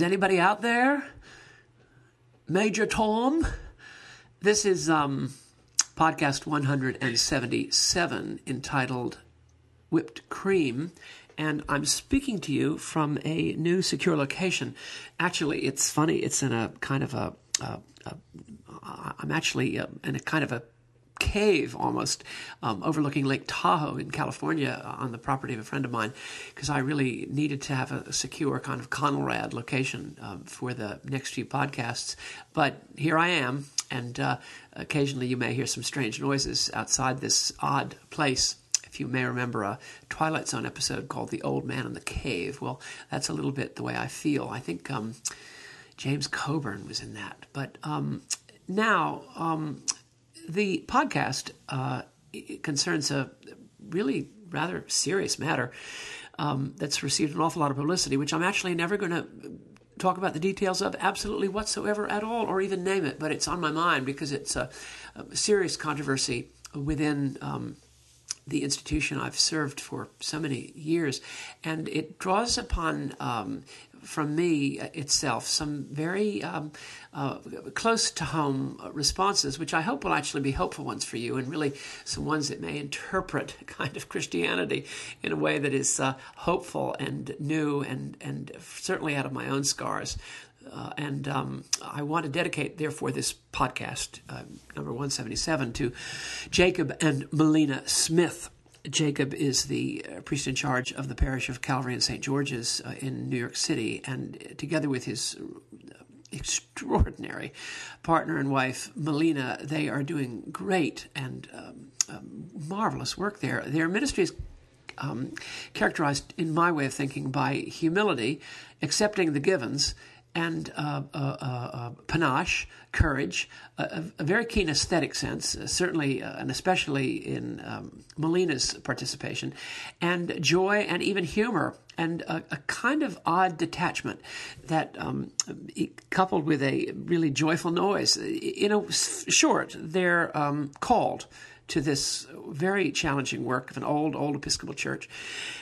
Is anybody out there? Major Tom? This is um, podcast 177 entitled Whipped Cream. And I'm speaking to you from a new secure location. Actually, it's funny. It's in a kind of a. am actually uh, in a kind of a cave almost um, overlooking Lake Tahoe in California uh, on the property of a friend of mine because I really needed to have a, secure kind of Conrad location um, for the next few podcasts. But here I am, and uh, occasionally you may hear some strange noises outside this odd place. If you may remember a Twilight Zone episode called The Old Man in the Cave, well, that's a little bit the way I feel. I think um, James Coburn was in that. But um, now, um, the podcast uh, concerns a really rather serious matter um, that's received an awful lot of publicity, which I'm actually never going to talk about the details of absolutely whatsoever at all, or even name it. But it's on my mind because it's a, a serious controversy within. Um, the institution I've served for so many years, and it draws upon um, from me itself some very um, uh, close to home responses, which I hope will actually be helpful ones for you, and really some ones that may interpret kind of Christianity in a way that is uh, hopeful and new, and and certainly out of my own scars. Uh, and um, I want to dedicate, therefore, this podcast, uh, number 177, to Jacob and Melina Smith. Jacob is the uh, priest in charge of the parish of Calvary and St. George's uh, in New York City, and together with his uh, extraordinary partner and wife, Melina, they are doing great and um, um, marvelous work there. Their ministry is um, characterized, in my way of thinking, by humility, accepting the givens, and uh, uh, uh, panache, courage, a, very keen aesthetic sense, uh, certainly uh, and especially in um, Melina's participation, and joy and even humor, and a, a kind of odd detachment that, um, coupled with a really joyful noise. In a short, they're um, called to this very challenging work of an old, old Episcopal church.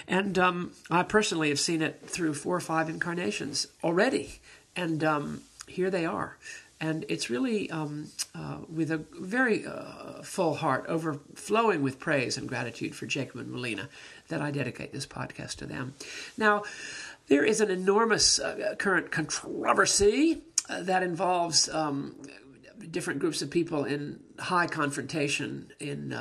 And um, I personally have seen it through four or five incarnations already. And um, here they are. And it's really um, uh, with a very uh, full heart, overflowing with praise and gratitude for Jacob and Melina, that I dedicate this podcast to them. Now, there is an enormous uh, current controversy uh, that involves um, different groups of people in high confrontation in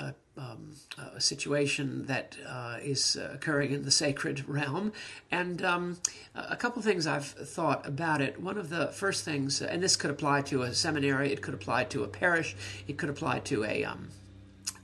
uh, um, a situation that uh, is occurring in the sacred realm. And um, a couple things I've thought about it. One of the first things, and this could apply to a seminary, it could apply to a parish, it could apply to a um,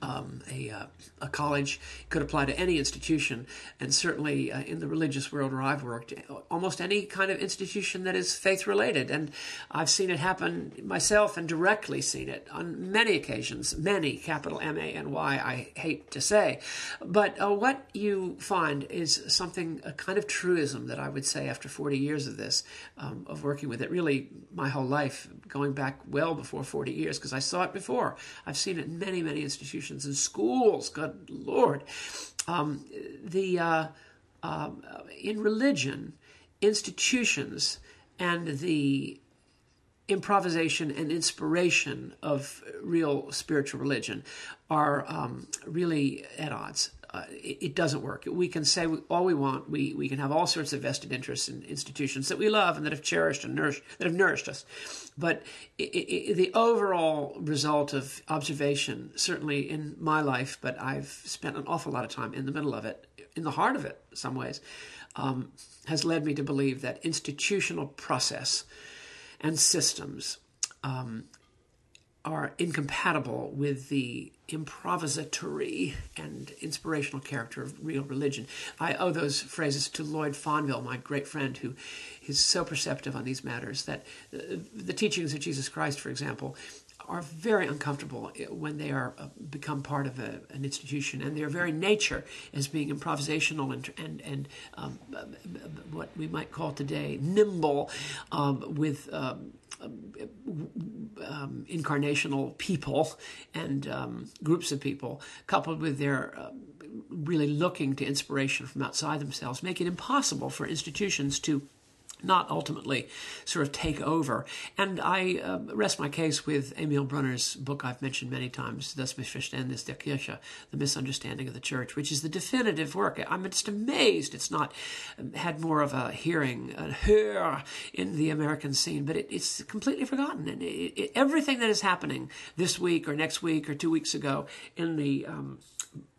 um, a, uh, a college, could apply to any institution, and certainly uh, in the religious world where I've worked, almost any kind of institution that is faith related. And I've seen it happen myself and directly seen it on many occasions, many, capital M A N Y, I hate to say. But uh, what you find is something, a kind of truism that I would say after 40 years of this, um, of working with it, really my whole life, going back well before 40 years, because I saw it before. I've seen it in many, many institutions institutions and schools. Good Lord, um, the uh, uh, in religion, institutions and the improvisation and inspiration of real spiritual religion are um, really at odds uh, it, it, doesn't work. We can say all we want. We we can have all sorts of vested interests in institutions that we love and that have cherished and nourished that have nourished us, but it, the overall result of observation, certainly in my life, but I've spent an awful lot of time in the middle of it, in the heart of it, some ways, um, has led me to believe that institutional process and systems um, are incompatible with the improvisatory and inspirational character of real religion. I owe those phrases to Lloyd Fonville, my great friend, who is so perceptive on these matters that uh, the teachings of Jesus Christ, for example, are very uncomfortable when they are uh, become part of a, an institution, and their very nature as being improvisational and and and um, uh, what we might call today nimble, um, with um, um, incarnational people and um, groups of people, coupled with their uh, really looking to inspiration from outside themselves, make it impossible for institutions to not ultimately sort of take over. And I uh, rest my case with Emil Brunner's book I've mentioned many times, Das Missverständnis der Kirche, The Misunderstanding of the Church, which is the definitive work. I'm just amazed it's not um, had more of a hearing, a hear in the American scene, but it, it's completely forgotten. And it, it, everything that is happening this week or next week or two weeks ago in the um,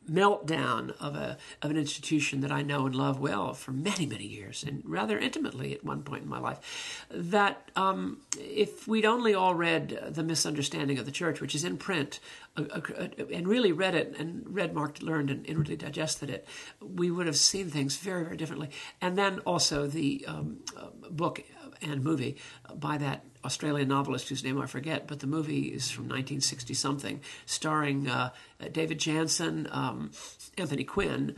meltdown of a of an institution that I know and love well for many many years and rather intimately at one point in my life. That um, if we'd only all read the misunderstanding of the church, which is in print, uh, uh, and really read it and read, marked, learned, and inwardly digested it, we would have seen things very very differently. And then also the um, uh, book and movie by that Australian novelist whose name I forget, but the movie is from 1960 something, starring uh, David Janssen, um, Anthony Quinn,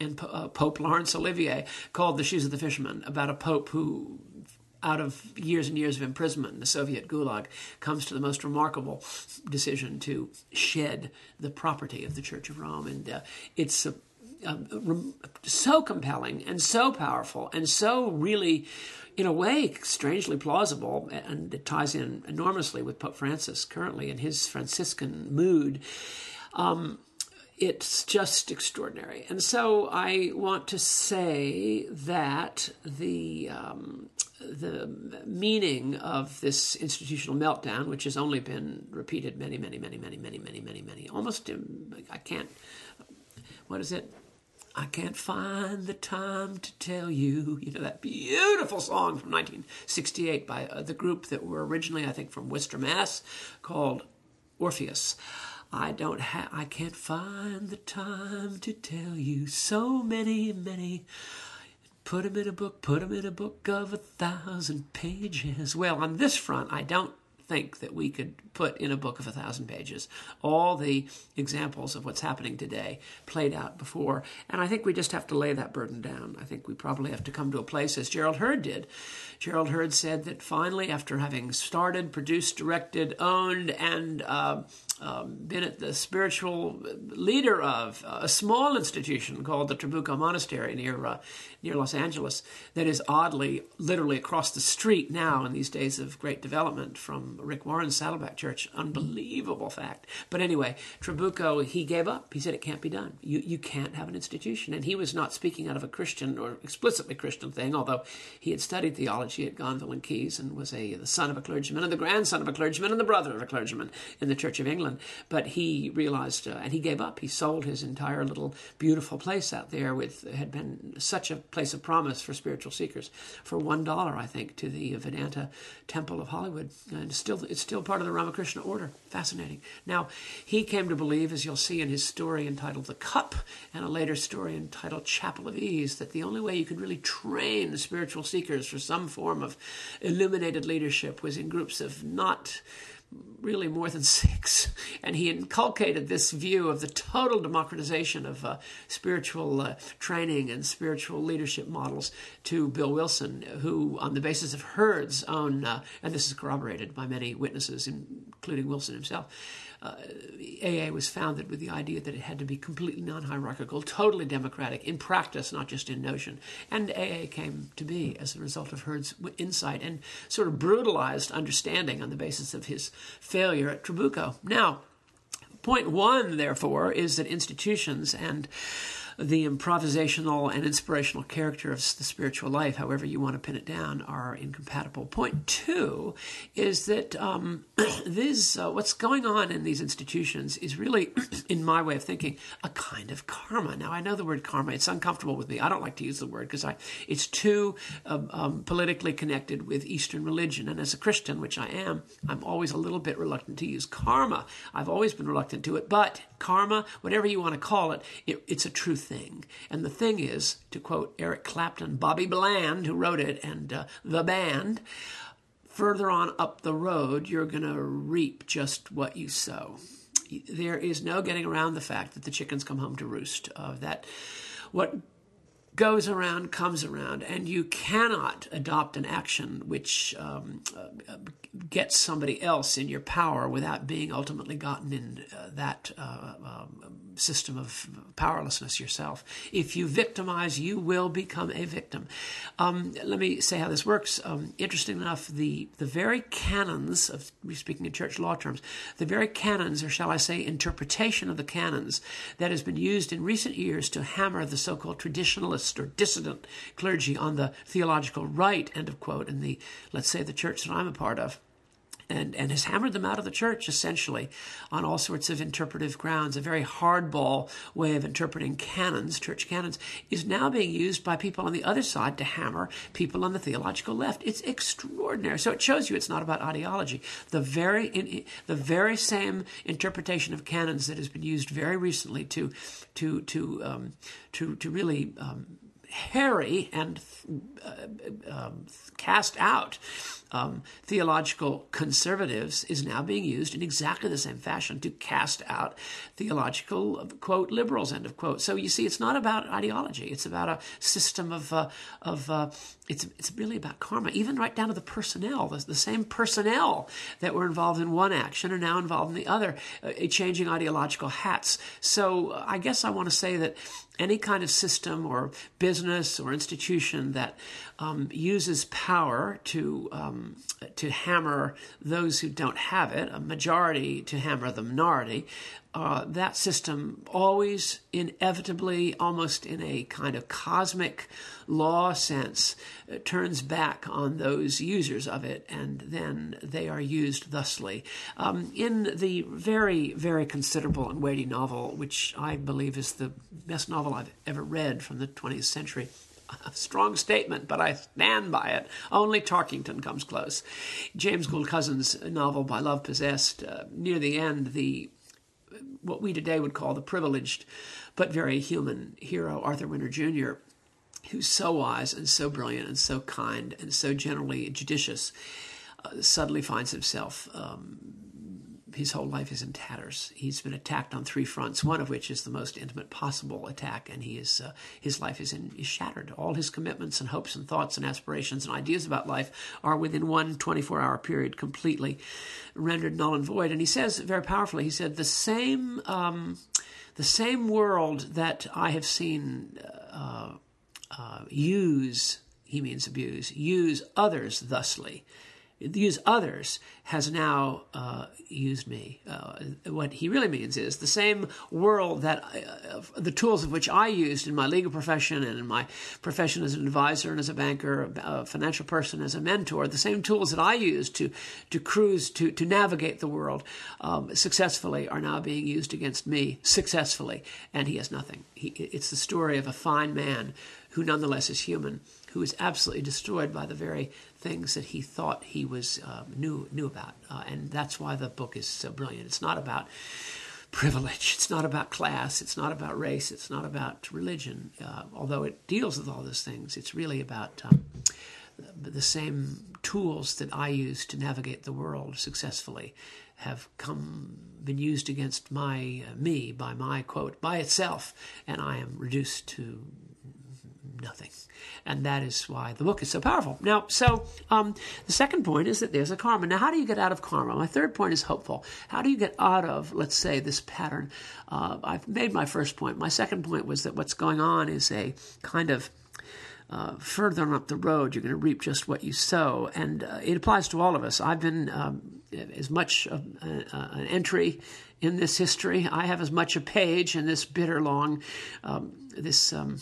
and uh, Pope Laurence Olivier, called The Shoes of the Fisherman, about a pope who out of years and years of imprisonment in the Soviet Gulag, comes to the most remarkable decision to shed the property of the Church of Rome. And uh, it's uh, uh, so compelling and so powerful and so really in a way, strangely plausible, and it ties in enormously with Pope Francis currently in his Franciscan mood. Um, it's just extraordinary. And so I want to say that the um, the meaning of this institutional meltdown, which has only been repeated many, many, many, many, many, many, many, many, almost um, I can't. What is it? I can't find the time to tell you. You know, that beautiful song from 1968 by uh, the group that were originally, I think, from Worcester, Mass, called Orpheus. I don't I can't find the time to tell you so many, many. Put them in a book, put them in a book of a thousand pages. Well, on this front, I don't think that we could put in a book of a thousand pages all the examples of what's happening today played out before. And I think we just have to lay that burden down. I think we probably have to come to a place, as Gerald Heard did. Gerald Heard said that finally, after having started, produced, directed, owned, and uh, um, been at the spiritual leader of a small institution called the Trabuco Monastery near uh, near Los Angeles that is oddly literally across the street now in these days of great development from Rick Warren's Saddleback Church. Unbelievable fact. But anyway, Trabuco he gave up. He said it can't be done. You you can't have an institution. And he was not speaking out of a Christian or explicitly Christian thing, although he had studied theology at Gonville and Caius and was a the son of a clergyman and the grandson of a clergyman and the brother of a clergyman in the Church of England. But he realized, uh, and he gave up. He sold his entire little beautiful place out there, with had been such a place of promise for spiritual seekers, for one dollar, I think, to the Vedanta Temple of Hollywood, and still it's still part of the Ramakrishna order. Fascinating. Now he came to believe, as you'll see in his story entitled "The Cup," and a later story entitled "Chapel of Ease," that the only way you could really train spiritual seekers for some form of illuminated leadership was in groups of not really more than six. And he inculcated this view of the total democratization of uh, spiritual uh, training and spiritual leadership models to Bill Wilson, who, on the basis of Heard's own, uh, and this is corroborated by many witnesses, including Wilson himself, uh, AA was founded with the idea that it had to be completely non hierarchical, totally democratic in practice, not just in notion. And AA came to be as a result of Heard's insight and sort of brutalized understanding on the basis of his failure at Trabuco. Now, point one, therefore, is that institutions and the improvisational and inspirational character of the spiritual life, however you want to pin it down, are incompatible. Point two is that um, this uh, what's going on in these institutions is really, in my way of thinking, a kind of karma. Now I know the word karma; it's uncomfortable with me. I don't like to use the word because it's too um, um, politically connected with Eastern religion, and as a Christian, which I am, I'm always a little bit reluctant to use karma. I've always been reluctant to it, but karma, whatever you want to call it, it it's a true thing. And the thing is, to quote Eric Clapton, Bobby Bland, who wrote it, and uh, the band, further on up the road, you're going to reap just what you sow. There is no getting around the fact that the chickens come home to roost. Uh, that what goes around, comes around, and you cannot adopt an action which um, uh, gets somebody else in your power without being ultimately gotten in uh, that uh, um, system of powerlessness yourself. If you victimize, you will become a victim. Um, let me say how this works. Um, interesting enough, the, the very canons of, speaking in church law terms, the very canons, or shall I say, interpretation of the canons that has been used in recent years to hammer the so called traditionalist or dissident clergy on the theological right, end of quote, in the, let's say, the church that I'm a part of and, and has hammered them out of the church essentially on all sorts of interpretive grounds. A very hardball way of interpreting canons, church canons, is now being used by people on the other side to hammer people on the theological left. It's extraordinary. So it shows you it's not about ideology. The very in, the very same interpretation of canons that has been used very recently to to to um, to to really um, harry and uh, um, cast out um, theological conservatives is now being used in exactly the same fashion to cast out theological quote liberals end of quote. So you see, it's not about ideology; it's about a system of uh, of uh, it's it's really about karma, even right down to the personnel. The, the, same personnel that were involved in one action are now involved in the other, uh, changing ideological hats. So uh, I guess I want to say that any kind of system or business or institution that um, uses power to um, to hammer those who don't have it, a majority to hammer the minority, uh, that system always inevitably, almost in a kind of cosmic law sense, uh, turns back on those users of it, and then they are used thusly. Um, in the very, very considerable and weighty novel, which I believe is the best novel I've ever read from the 20th century, a strong statement, but I stand by it. Only Tarkington comes close. James Gould Cozzens' novel by Love Possessed, uh, near the end, the what we today would call the privileged but very human hero, Arthur Winner Jr., who's so wise and so brilliant and so kind and so generally judicious, uh, suddenly finds himself um, his whole life is in tatters. He's been attacked on three fronts, one of which is the most intimate possible attack, and he is uh, his life is, in, is shattered. All his commitments and hopes and thoughts and aspirations and ideas about life are within one 24 hour period completely rendered null and void. And he says very powerfully, he said, the same, um, the same world that I have seen uh, uh, use, he means abuse, use others thusly use others has now uh, used me. Uh, what he really means is the same world that uh, the tools of which I used in my legal profession and in my profession as an advisor and as a banker, a financial person, as a mentor, the same tools that I used to to cruise to to navigate the world um, successfully are now being used against me successfully, and he has nothing. He, it's the story of a fine man who nonetheless is human who is absolutely destroyed by the very things that he thought he was um, knew knew about, uh, and that's why the book is so brilliant. It's not about privilege. It's not about class. It's not about race. It's not about religion. Uh, although it deals with all those things, it's really about um, the same tools that I use to navigate the world successfully have come been used against my uh, me by my quote by itself, and I am reduced to nothing. And that is why the book is so powerful. Now, so um, the second point is that there's a karma. Now, how do you get out of karma? My third point is hopeful. How do you get out of, let's say, this pattern? Uh, I've made my first point. My second point was that what's going on is a kind of uh, further on up the road, you're going to reap just what you sow. And uh, it applies to all of us. I've been um, as much a, a, an entry in this history, I have as much a page in this bitter long, um, this. Um,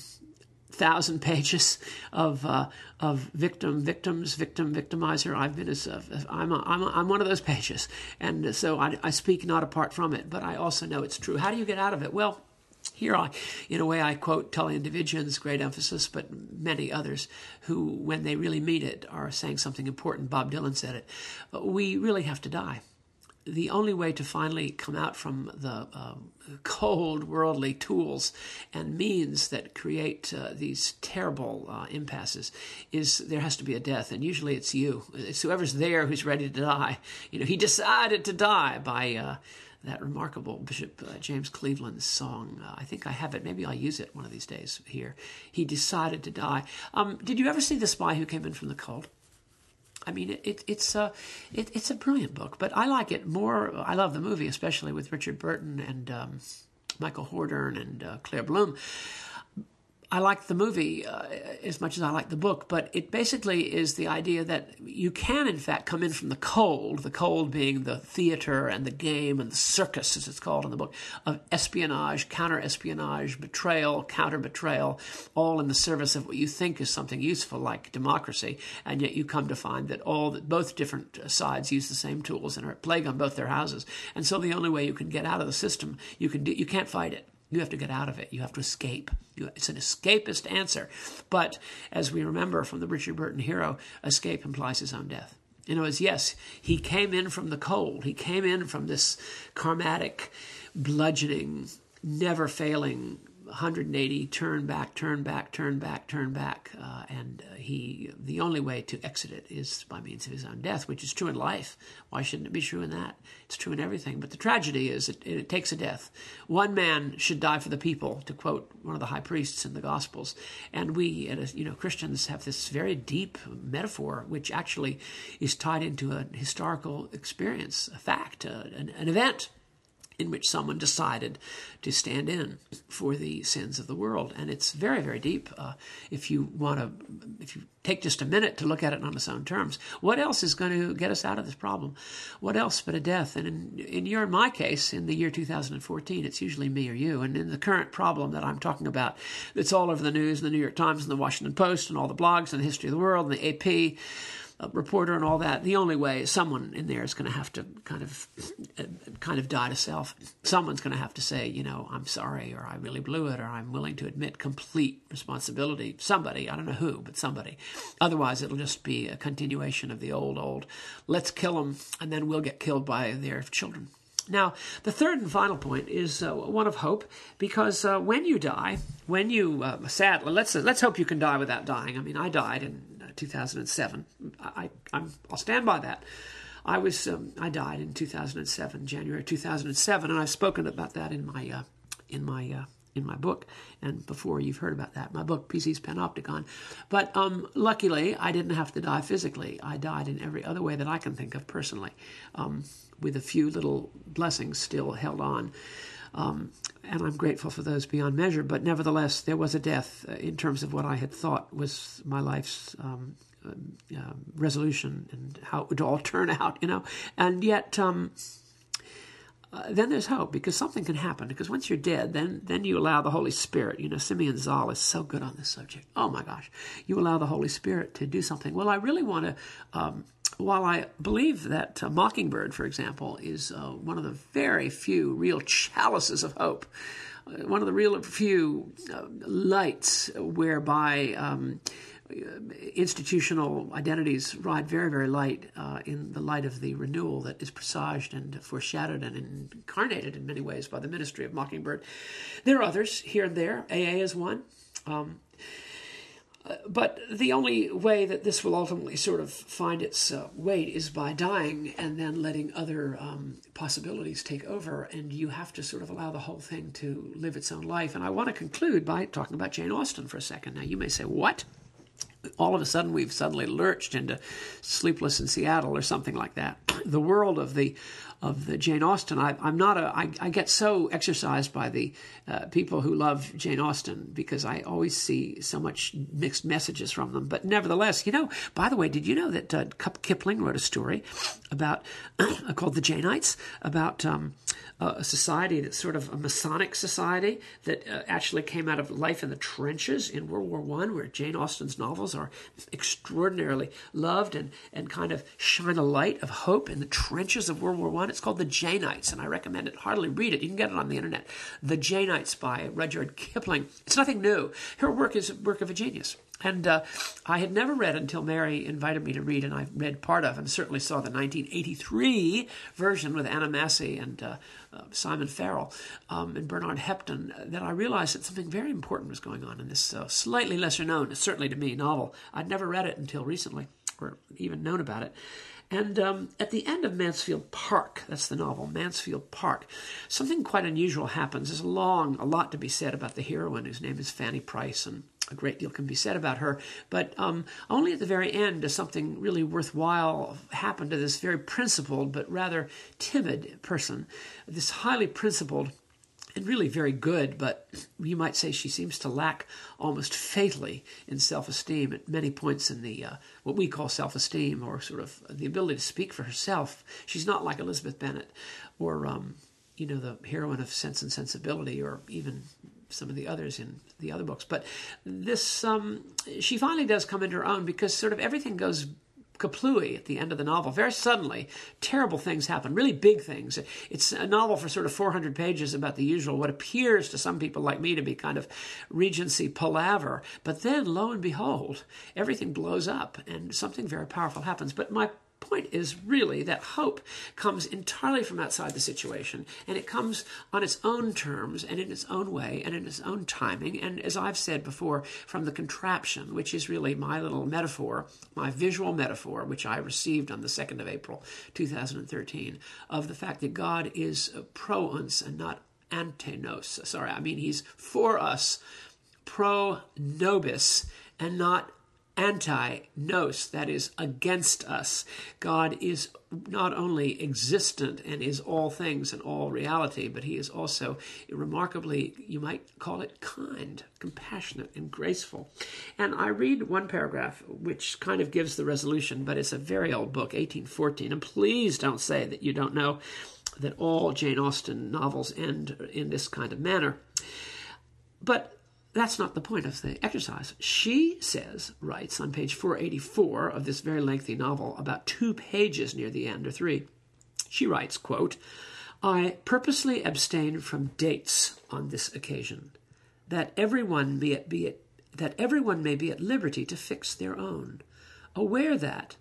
thousand pages of uh, of victim, victims, victim, victimizer. I've been as I'm a, I'm a, I'm one of those pages, and so I, I speak not apart from it, but I also know it's true. How do you get out of it? Well. Here, I, in a way, I quote Tullian Tchividjian's great emphasis, but many others who, when they really mean it, are saying something important. Bob Dylan said it. We really have to die the only way to finally come out from the um, cold worldly tools and means that create uh, these terrible uh, impasses is there has to be a death, and usually it's you. It's whoever's there who's ready to die. You know, he decided to die by. Uh, that remarkable Bishop uh, James Cleveland's song. Uh, I think I have it. Maybe I'll use it one of these days here. He decided to die. Um, did you ever see The Spy Who Came In From the Cold? I mean, it, it, it's a it, it's a brilliant book, but I like it more. I love the movie, especially with Richard Burton and um, Michael Hordern and uh, Claire Bloom. I like the movie uh, as much as I like the book, but it basically is the idea that you can, in fact, come in from the cold, the cold being the theater and the game and the circus, as it's called in the book, of espionage, counter espionage, betrayal, counter betrayal, all in the service of what you think is something useful like democracy, and yet you come to find that all that both different sides use the same tools and are at plague on both their houses. And so the only way you can get out of the system, you can do, you can't fight it. You have to get out of it. You have to escape. It's an escapist answer. But as we remember from the Richard Burton hero, escape implies his own death. You know, as yes, he came in from the cold. He came in from this karmatic, bludgeoning, never failing 180 turn back turn back turn back turn back uh, and uh, he the only way to exit it is by means of his own death which is true in life. Why shouldn't it be true in that? It's true in everything but the tragedy is it, it takes a death. One man should die for the people to quote one of the high priests in the gospels. And we you know christians have this very deep metaphor which actually is tied into a historical experience a fact uh, an, an event in which someone decided to stand in for the sins of the world. And it's very, very deep. Uh, if you want to, if you take just a minute to look at it on its own terms, what else is going to get us out of this problem? What else but a death? And in, in your, in my case, in the year 2014, it's usually me or you. And in the current problem that I'm talking about, that's all over the news, the New York Times and the Washington Post and all the blogs and the history of the world and the AP, reporter and all that, the only way someone in there is going to have to kind of kind of die to self. Someone's going to have to say, you know, I'm sorry, or I really blew it, or I'm willing to admit complete responsibility. Somebody, I don't know who, but somebody. Otherwise, it'll just be a continuation of the old, old. Let's kill them, and then we'll get killed by their children. Now, the third and final point is uh, one of hope, because uh, when you die, when you uh, sadly, let's let's hope you can die without dying. I mean, I died in 2007. I, I'm, I'll stand by that. I was um, I died in 2007, January 2007, and I've spoken about that in my uh, in my uh, in my book. And before you've heard about that, my book PZ's Panopticon. But um, luckily, I didn't have to die physically. I died in every other way that I can think of personally, um, with a few little blessings still held on. Um, and I'm grateful for those beyond measure. But nevertheless, there was a death uh, in terms of what I had thought was my life's um, uh, resolution and how it would all turn out, you know. And yet, um, uh, then there's hope because something can happen. Because once you're dead, then then you allow the Holy Spirit. You know, Simeon Zahl is so good on this subject. Oh my gosh, you allow the Holy Spirit to do something. Well, I really want to um, while I believe that uh, Mockingbird, for example, is uh, one of the very few real chalices of hope, uh, one of the real few uh, lights whereby um, institutional identities ride very, very light uh, in the light of the renewal that is presaged and foreshadowed and incarnated in many ways by the ministry of Mockingbird. There are others here and there. AA is one. Um, but the only way that this will ultimately sort of find its uh, weight is by dying and then letting other um, possibilities take over. And you have to sort of allow the whole thing to live its own life. And I want to conclude by talking about Jane Austen for a second. Now, you may say, what? All of a sudden, we've suddenly lurched into Sleepless in Seattle or something like that. The world of the of the Jane Austen. I, am not a. I, I get so exercised by the uh, people who love Jane Austen because I always see so much mixed messages from them. But nevertheless, you know. By the way, did you know that uh, Kipling wrote a story about called the Janeites about um, a society that's sort of a Masonic society that uh, actually came out of life in the trenches in World War One, where Jane Austen's novels are extraordinarily loved and, and kind of shine a light of hope in the trenches of World War One. It's called The Janeites, and I recommend it heartily. Read it. You can get it on the internet. The Janeites by Rudyard Kipling. It's nothing new. Her work is a work of a genius. And uh, I had never read until Mary invited me to read, and I read part of, and certainly saw the 1983 version with Anna Massey and uh, uh, Simon Farrell um, and Bernard Hepton. That I realized that something very important was going on in this uh, slightly lesser known, certainly to me, novel. I'd never read it until recently, or even known about it. And um, at the end of Mansfield Park, that's the novel, Mansfield Park, something quite unusual happens. There's a long, a lot to be said about the heroine, whose name is Fanny Price, and a great deal can be said about her. But um, only at the very end does something really worthwhile happen to this very principled but rather timid person, this highly principled and really very good, but you might say she seems to lack almost fatally in self-esteem at many points in the uh, what we call self-esteem or sort of the ability to speak for herself. She's not like Elizabeth Bennet or um, you know the heroine of Sense and Sensibility or even some of the others in the other books. But this um, she finally does come into her own because sort of everything goes kaplooey at the end of the novel. Very suddenly, terrible things happen, really big things. It's a novel for sort of 400 pages about the usual, what appears to some people like me to be kind of Regency palaver. But then, lo and behold, everything blows up and something very powerful happens. But my point is really that hope comes entirely from outside the situation and it comes on its own terms and in its own way and in its own timing. And as I've said before, from the contraption, which is really my little metaphor, my visual metaphor, which I received on the 2nd of April 2013, of the fact that God is pro uns and not ante nos. Sorry, I mean, He's for us, pro nobis, and not anti nos, that is, against us. God is not only existent and is all things and all reality, but he is also remarkably, you might call it kind, compassionate, and graceful. And I read one paragraph which kind of gives the resolution, but it's a very old book, 1814. And please don't say that you don't know that all Jane Austen novels end in this kind of manner. But that's not the point of the exercise. She says, writes on page 484 of this very lengthy novel, about two pages near the end, or three, she writes, quote, I purposely abstain from dates on this occasion, that everyone be at, be at, that everyone may be at liberty to fix their own, aware that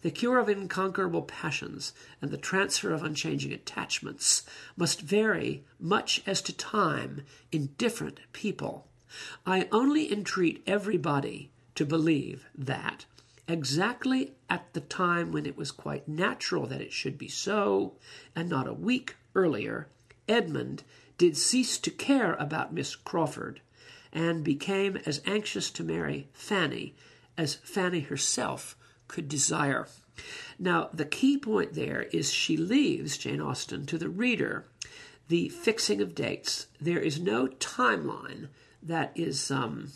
the cure of inconquerable passions and the transfer of unchanging attachments must vary much as to time in different people I only entreat everybody to believe that exactly at the time when it was quite natural that it should be so, and not a week earlier, Edmund did cease to care about Miss Crawford and became as anxious to marry Fanny as Fanny herself could desire. Now, the key point there is she leaves Jane Austen to the reader the fixing of dates. There is no timeline that is um,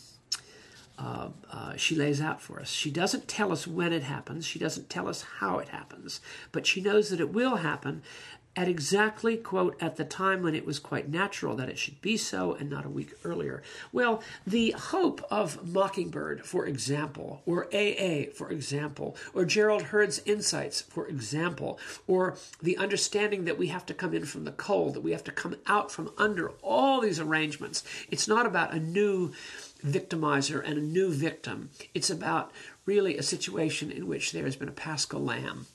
uh, uh, she lays out for us. She doesn't tell us when it happens. She doesn't tell us how it happens, but she knows that it will happen at exactly, quote, at the time when it was quite natural that it should be so and not a week earlier. Well, the hope of Mockingbird, for example, or AA, for example, or Gerald Heard's insights, for example, or the understanding that we have to come in from the cold, that we have to come out from under all these arrangements. It's not about a new victimizer and a new victim. It's about really a situation in which there has been a paschal lamb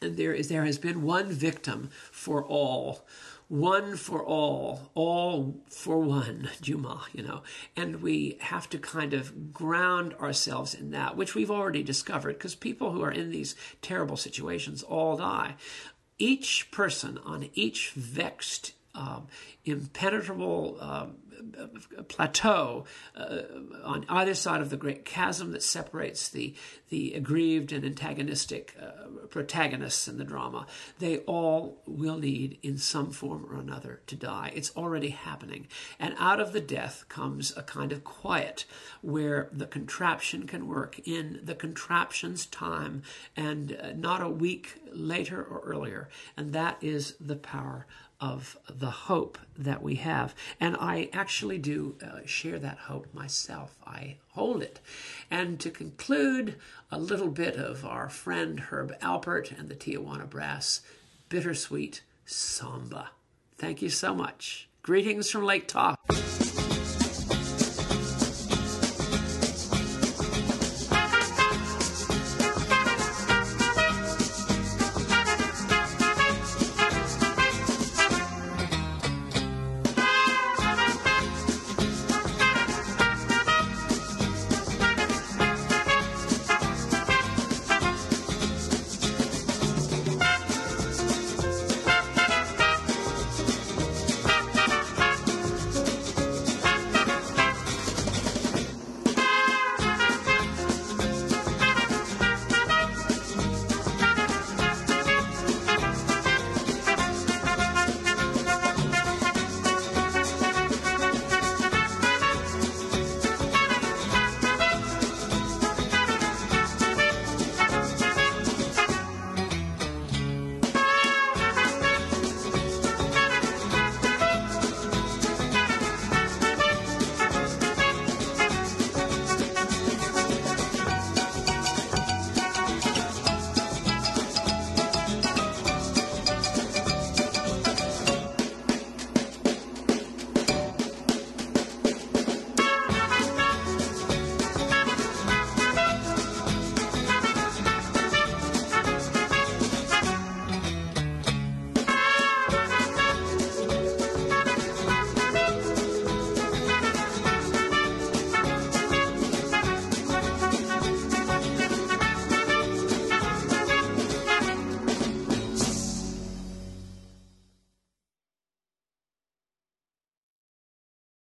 and there is there has been one victim for all one for all all for one juma you know. And we have to kind of ground ourselves in that which we've already discovered because people who are in these terrible situations all die. Each person on each vexed um, impenetrable um, plateau uh, on either side of the great chasm that separates the the aggrieved and antagonistic uh, protagonists in the drama. They all will need, in some form or another, to die. It's already happening, and out of the death comes a kind of quiet where the contraption can work in the contraption's time and uh, not a week later or earlier, and that is the power of the hope that we have. And I actually do uh, share that hope myself. I hold it. And to conclude, a little bit of our friend Herb Alpert and the Tijuana Brass Bittersweet Samba. Thank you so much. Greetings from Lake Tahoe.